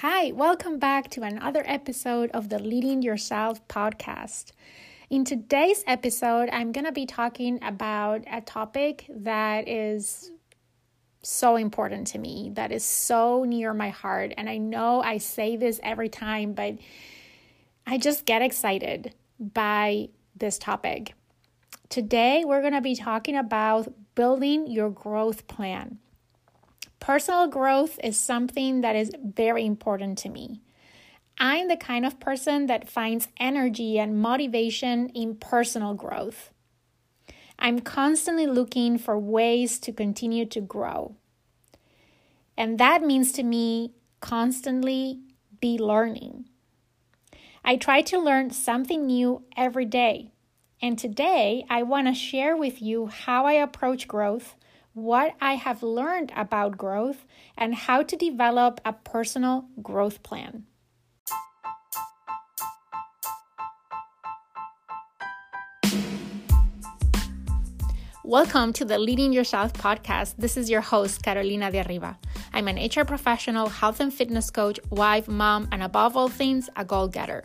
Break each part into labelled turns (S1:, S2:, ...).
S1: Hi, welcome back to another episode of the Leading Yourself podcast. In today's episode, I'm going to be talking about a topic that is so important to me, that is so near my heart. And I know I say this every time, but I just get excited by this topic. Today, we're going to be talking about building your growth plan. Personal growth is something that is very important to me. I'm the kind of person that finds energy and motivation in personal growth. I'm constantly looking for ways to continue to grow. And that means to me constantly be learning. I try to learn something new every day. And today I want to share with you how I approach growth what I have learned about growth, and how to develop a personal growth plan. Welcome to the Leading Yourself podcast. This is your host, Carolina de Arriba. I'm an HR professional, health and fitness coach, wife, mom, and above all things, a goal getter.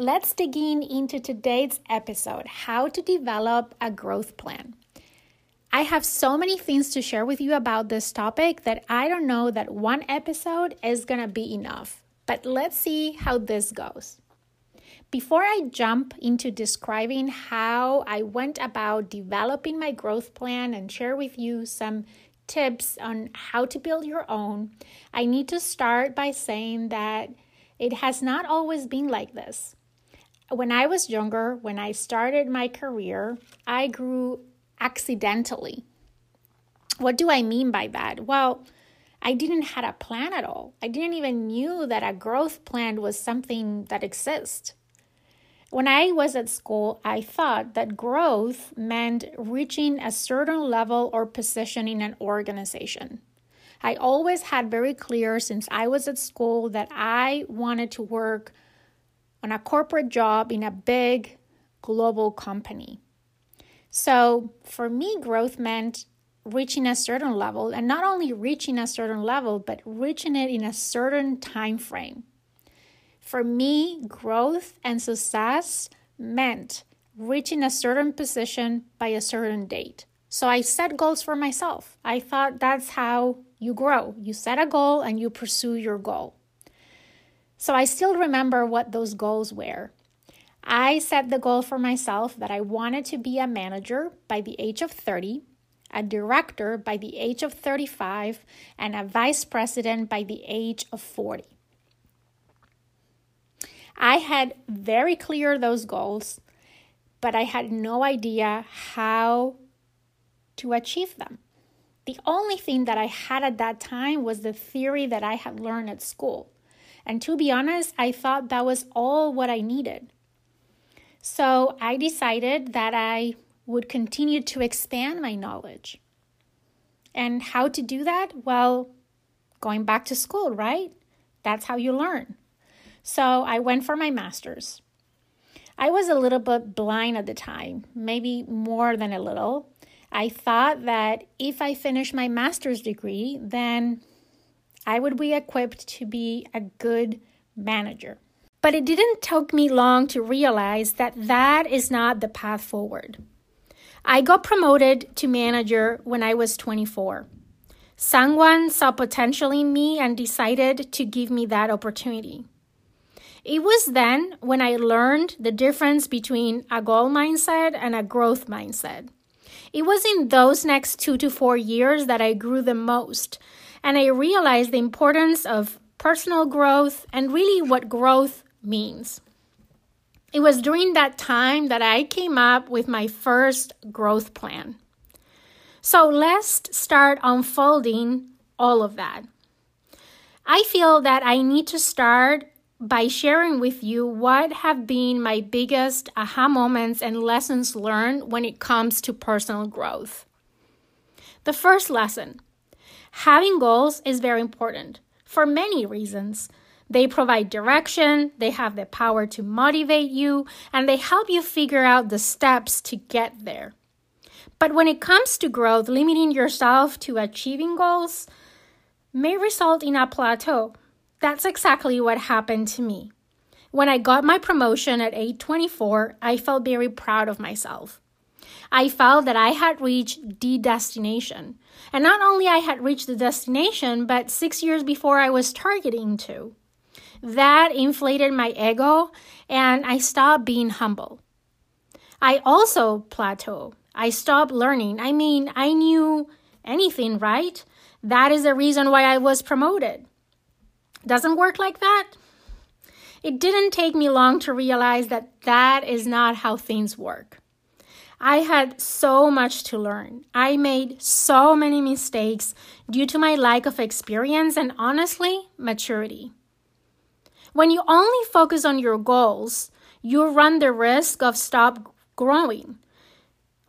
S1: Let's dig in into today's episode how to develop a growth plan. I have so many things to share with you about this topic that I don't know that one episode is going to be enough. But let's see how this goes. Before I jump into describing how I went about developing my growth plan and share with you some tips on how to build your own, I need to start by saying that it has not always been like this when I was younger, when I started my career, I grew accidentally. What do I mean by that? Well, I didn't had a plan at all. I didn't even knew that a growth plan was something that exists. When I was at school, I thought that growth meant reaching a certain level or position in an organization. I always had very clear since I was at school that I wanted to work on a corporate job in a big global company. So for me, growth meant reaching a certain level and not only reaching a certain level, but reaching it in a certain time frame. For me, growth and success meant reaching a certain position by a certain date. So I set goals for myself. I thought that's how you grow. You set a goal and you pursue your goal. So I still remember what those goals were. I set the goal for myself that I wanted to be a manager by the age of 30, a director by the age of 35, and a vice president by the age of 40. I had very clear those goals, but I had no idea how to achieve them. The only thing that I had at that time was the theory that I had learned at school. And to be honest, I thought that was all what I needed. So I decided that I would continue to expand my knowledge. And how to do that? Well, going back to school, right? That's how you learn. So I went for my master's. I was a little bit blind at the time, maybe more than a little. I thought that if I finished my master's degree, then I would be equipped to be a good manager. But it didn't take me long to realize that that is not the path forward. I got promoted to manager when I was 24. Someone saw potential in me and decided to give me that opportunity. It was then when I learned the difference between a goal mindset and a growth mindset. It was in those next two to four years that I grew the most and I realized the importance of personal growth and really what growth means. It was during that time that I came up with my first growth plan. So let's start unfolding all of that. I feel that I need to start by sharing with you what have been my biggest aha moments and lessons learned when it comes to personal growth. The first lesson having goals is very important for many reasons. They provide direction, they have the power to motivate you, and they help you figure out the steps to get there. But when it comes to growth, limiting yourself to achieving goals may result in a plateau that's exactly what happened to me. When I got my promotion at age 24, I felt very proud of myself. I felt that I had reached the destination. And not only I had reached the destination, but 6 years before I was targeting to. That inflated my ego and I stopped being humble. I also plateaued. I stopped learning. I mean, I knew anything, right? That is the reason why I was promoted. Doesn't work like that? It didn't take me long to realize that that is not how things work. I had so much to learn. I made so many mistakes due to my lack of experience and honestly, maturity. When you only focus on your goals, you run the risk of stop growing.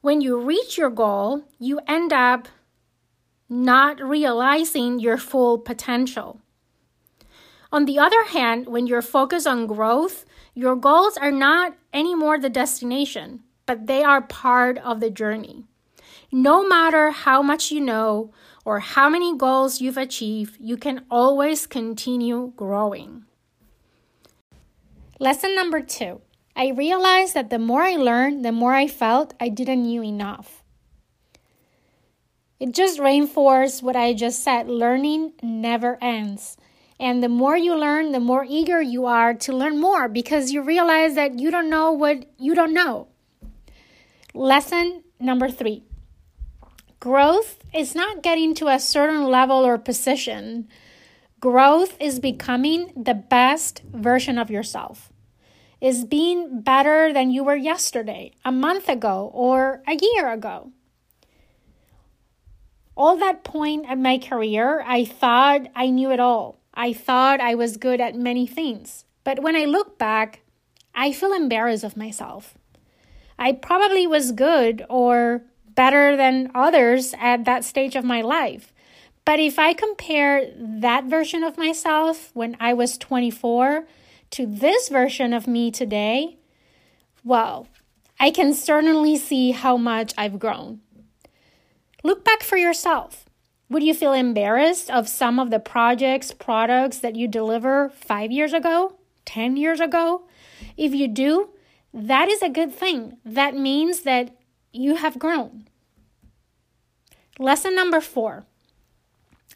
S1: When you reach your goal, you end up not realizing your full potential. On the other hand, when you're focused on growth, your goals are not anymore the destination, but they are part of the journey. No matter how much you know or how many goals you've achieved, you can always continue growing. Lesson number two I realized that the more I learned, the more I felt I didn't know enough. It just reinforced what I just said learning never ends. And the more you learn, the more eager you are to learn more because you realize that you don't know what you don't know. Lesson number three growth is not getting to a certain level or position, growth is becoming the best version of yourself. Is being better than you were yesterday, a month ago, or a year ago all that point in my career, I thought I knew it all. I thought I was good at many things. But when I look back, I feel embarrassed of myself. I probably was good or better than others at that stage of my life. But if I compare that version of myself when I was 24 to this version of me today, well, I can certainly see how much I've grown. Look back for yourself. Would you feel embarrassed of some of the projects, products that you deliver five years ago, 10 years ago? If you do, that is a good thing. That means that you have grown. Lesson number four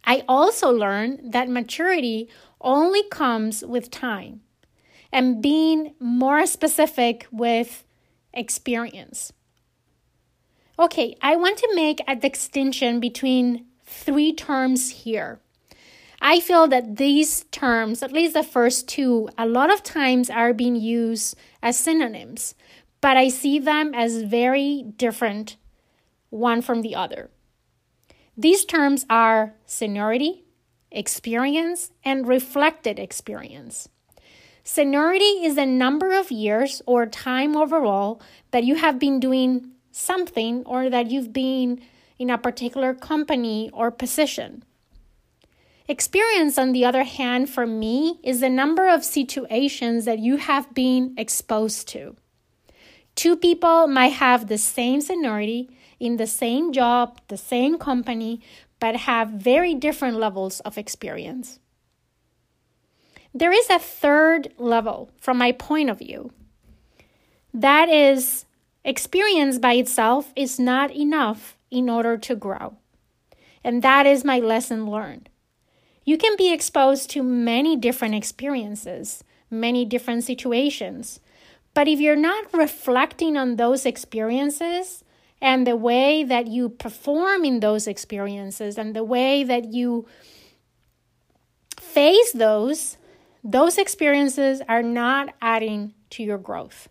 S1: I also learned that maturity only comes with time and being more specific with experience. Okay, I want to make a distinction between three terms here. I feel that these terms, at least the first two, a lot of times are being used as synonyms, but I see them as very different one from the other. These terms are seniority, experience, and reflected experience. Seniority is the number of years or time overall that you have been doing something or that you've been in a particular company or position. Experience, on the other hand, for me, is the number of situations that you have been exposed to. Two people might have the same seniority in the same job, the same company, but have very different levels of experience. There is a third level from my point of view. That is, experience by itself is not enough in order to grow. And that is my lesson learned. You can be exposed to many different experiences, many different situations. But if you're not reflecting on those experiences and the way that you perform in those experiences and the way that you face those, those experiences are not adding to your growth.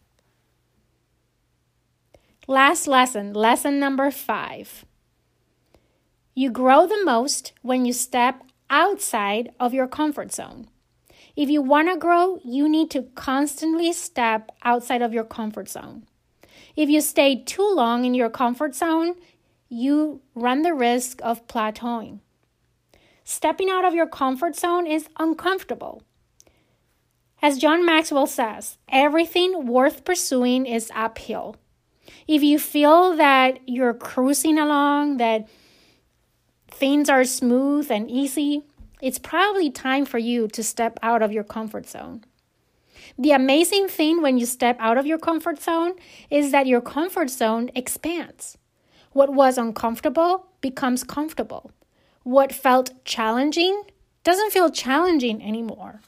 S1: Last lesson, lesson number five. You grow the most when you step outside of your comfort zone. If you want to grow, you need to constantly step outside of your comfort zone. If you stay too long in your comfort zone, you run the risk of plateauing. Stepping out of your comfort zone is uncomfortable. As John Maxwell says, everything worth pursuing is uphill. If you feel that you're cruising along, that things are smooth and easy, it's probably time for you to step out of your comfort zone. The amazing thing when you step out of your comfort zone is that your comfort zone expands. What was uncomfortable becomes comfortable. What felt challenging doesn't feel challenging anymore.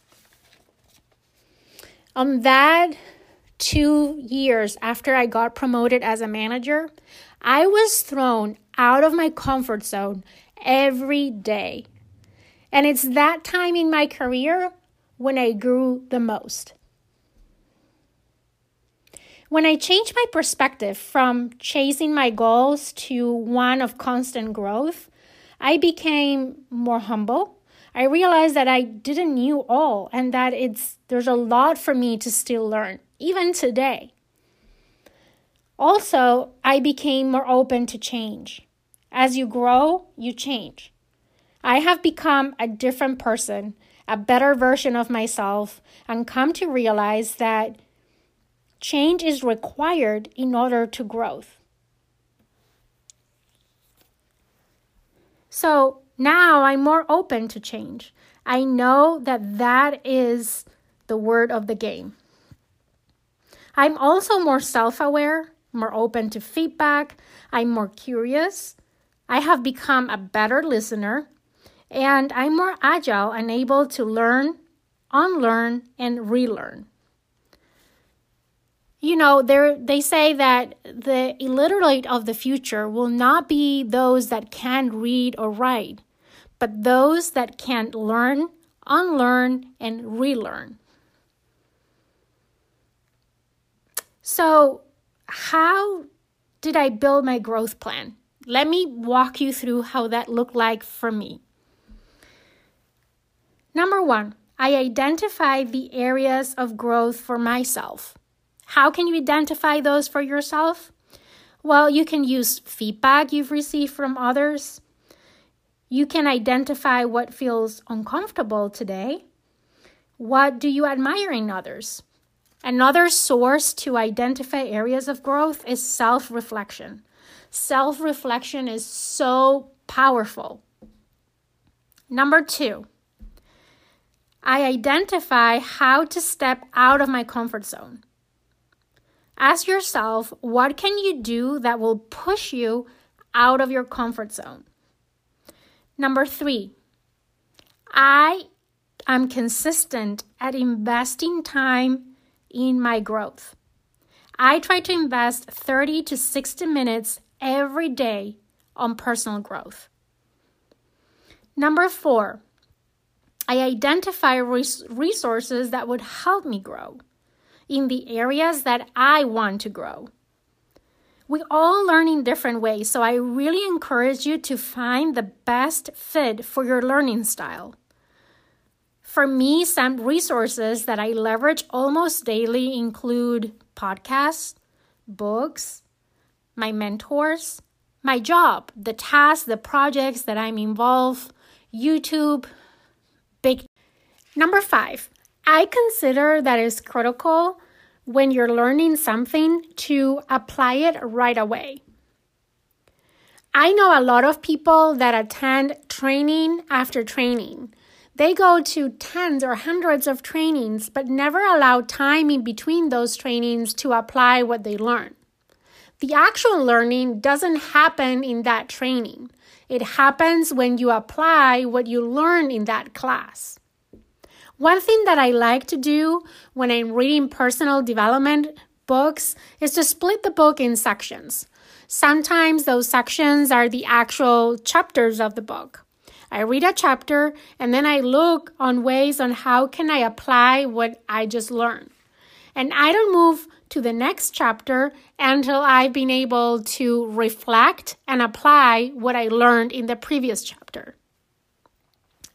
S1: On that two years after I got promoted as a manager, I was thrown out of my comfort zone every day. And it's that time in my career when I grew the most. When I changed my perspective from chasing my goals to one of constant growth, I became more humble. I realized that I didn't know all and that it's there's a lot for me to still learn, even today. Also, I became more open to change. As you grow, you change. I have become a different person, a better version of myself, and come to realize that change is required in order to growth. So now I'm more open to change. I know that that is the word of the game. I'm also more self aware, more open to feedback. I'm more curious. I have become a better listener. And I'm more agile and able to learn, unlearn, and relearn you know, they say that the illiterate of the future will not be those that can't read or write, but those that can learn, unlearn, and relearn. So, how did I build my growth plan? Let me walk you through how that looked like for me. Number one, I identify the areas of growth for myself. How can you identify those for yourself? Well, you can use feedback you've received from others. You can identify what feels uncomfortable today. What do you admire in others? Another source to identify areas of growth is self reflection. Self reflection is so powerful. Number two, I identify how to step out of my comfort zone. Ask yourself what can you do that will push you out of your comfort zone? Number 3. I am consistent at investing time in my growth. I try to invest 30 to 60 minutes every day on personal growth. Number 4. I identify res- resources that would help me grow in the areas that I want to grow. We all learn in different ways, so I really encourage you to find the best fit for your learning style. For me, some resources that I leverage almost daily include podcasts, books, my mentors, my job, the tasks, the projects that I'm involved, YouTube, big. Number five, I consider that it's critical when you're learning something to apply it right away. I know a lot of people that attend training after training. They go to tens or hundreds of trainings, but never allow time in between those trainings to apply what they learn. The actual learning doesn't happen in that training. It happens when you apply what you learn in that class. One thing that I like to do when I'm reading personal development books is to split the book in sections. Sometimes those sections are the actual chapters of the book. I read a chapter and then I look on ways on how can I apply what I just learned. And I don't move to the next chapter until I've been able to reflect and apply what I learned in the previous chapter.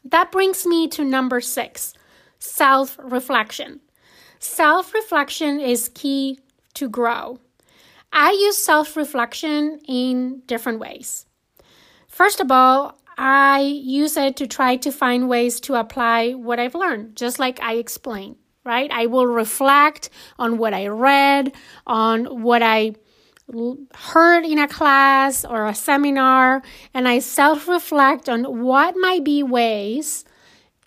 S1: That brings me to number six self reflection. Self reflection is key to grow. I use self reflection in different ways. First of all, I use it to try to find ways to apply what I've learned, just like I explained, right? I will reflect on what I read, on what I heard in a class or a seminar, and I self reflect on what might be ways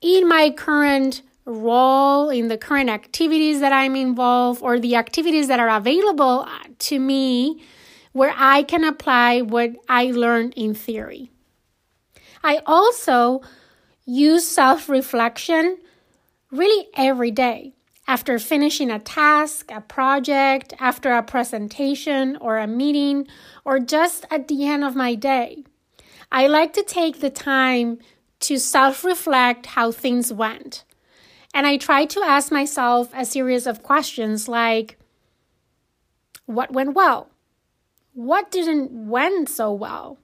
S1: in my current role, in the current activities that I'm involved, or the activities that are available to me where I can apply what I learned in theory. I also use self reflection really every day after finishing a task, a project, after a presentation or a meeting, or just at the end of my day. I like to take the time to self reflect how things went. And I try to ask myself a series of questions like What went well? What didn't went so well?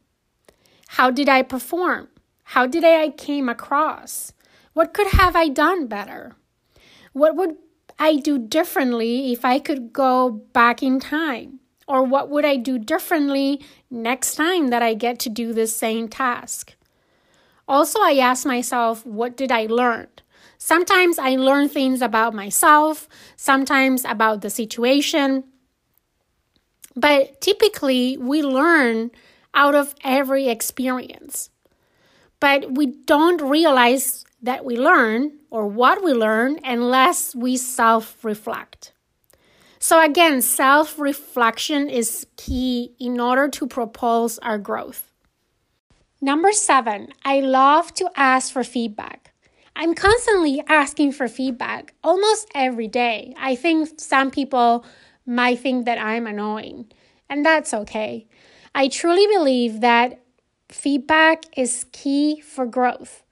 S1: How did I perform? How did I came across? What could have I done better? What would I do differently if I could go back in time? Or what would I do differently next time that I get to do the same task? Also, I ask myself, what did I learn? Sometimes I learn things about myself, sometimes about the situation. But typically, we learn out of every experience. But we don't realize that we learn or what we learn unless we self reflect. So, again, self reflection is key in order to propose our growth. Number seven, I love to ask for feedback. I'm constantly asking for feedback almost every day. I think some people might think that I'm annoying, and that's okay. I truly believe that feedback is key for growth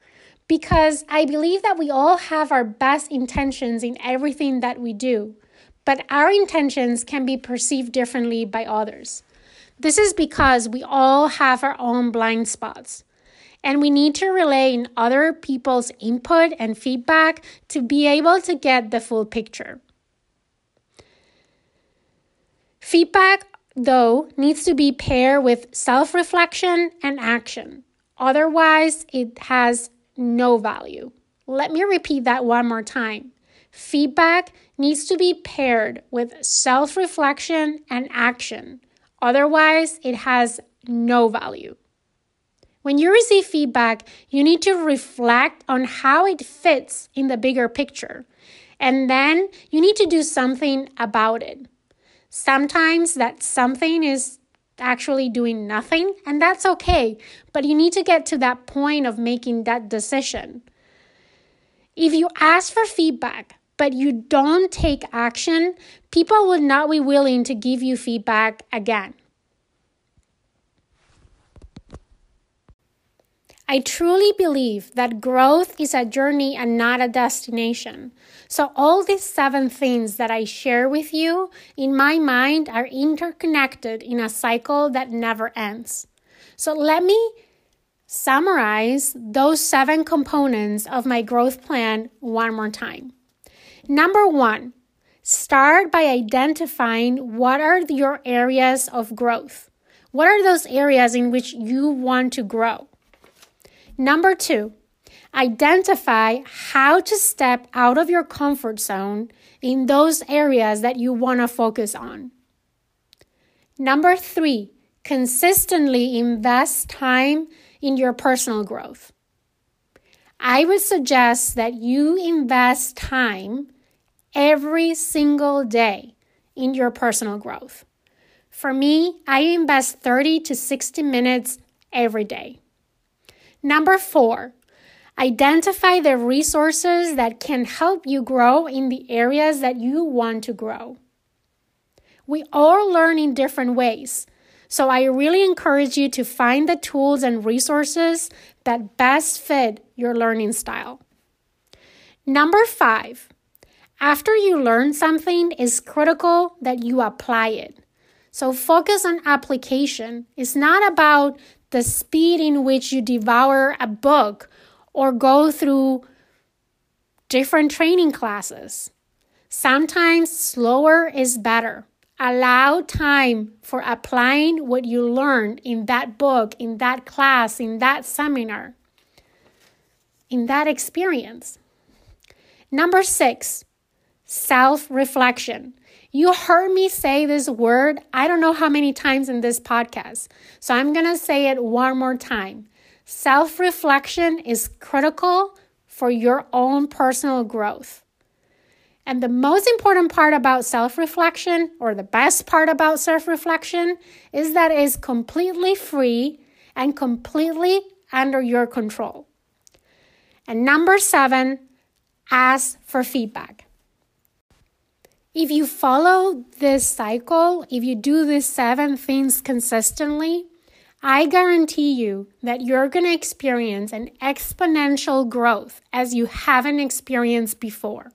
S1: because I believe that we all have our best intentions in everything that we do, but our intentions can be perceived differently by others. This is because we all have our own blind spots. And we need to relay in other people's input and feedback to be able to get the full picture. Feedback, though, needs to be paired with self reflection and action. Otherwise, it has no value. Let me repeat that one more time. Feedback needs to be paired with self reflection and action. Otherwise, it has no value. When you receive feedback, you need to reflect on how it fits in the bigger picture. And then you need to do something about it. Sometimes that something is actually doing nothing, and that's okay. But you need to get to that point of making that decision. If you ask for feedback, but you don't take action, people will not be willing to give you feedback again. I truly believe that growth is a journey and not a destination. So, all these seven things that I share with you in my mind are interconnected in a cycle that never ends. So, let me summarize those seven components of my growth plan one more time. Number one, start by identifying what are your areas of growth. What are those areas in which you want to grow? Number two, identify how to step out of your comfort zone in those areas that you want to focus on. Number three, consistently invest time in your personal growth. I would suggest that you invest time every single day in your personal growth. For me, I invest 30 to 60 minutes every day. Number four, identify the resources that can help you grow in the areas that you want to grow. We all learn in different ways, so I really encourage you to find the tools and resources that best fit your learning style. Number five, after you learn something, it's critical that you apply it. So focus on application. It's not about the speed in which you devour a book or go through different training classes. Sometimes slower is better. Allow time for applying what you learned in that book, in that class, in that seminar, in that experience. Number six, self reflection. You heard me say this word, I don't know how many times in this podcast. So I'm going to say it one more time. Self reflection is critical for your own personal growth. And the most important part about self reflection, or the best part about self reflection, is that it is completely free and completely under your control. And number seven, ask for feedback. If you follow this cycle, if you do these seven things consistently, I guarantee you that you're going to experience an exponential growth as you haven't experienced before.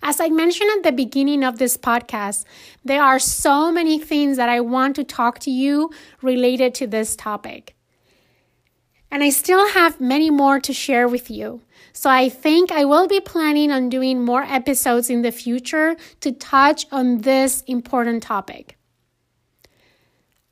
S1: As I mentioned at the beginning of this podcast, there are so many things that I want to talk to you related to this topic. And I still have many more to share with you. So I think I will be planning on doing more episodes in the future to touch on this important topic.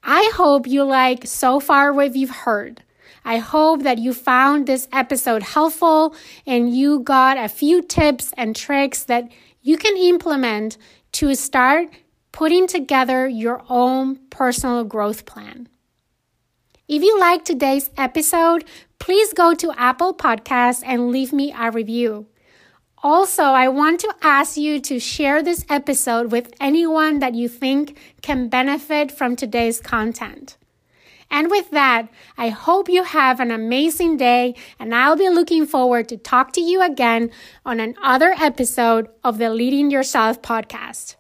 S1: I hope you like so far what you've heard. I hope that you found this episode helpful and you got a few tips and tricks that you can implement to start putting together your own personal growth plan. If you like today's episode, please go to Apple Podcasts and leave me a review. Also, I want to ask you to share this episode with anyone that you think can benefit from today's content. And with that, I hope you have an amazing day and I'll be looking forward to talk to you again on another episode of the Leading Yourself podcast.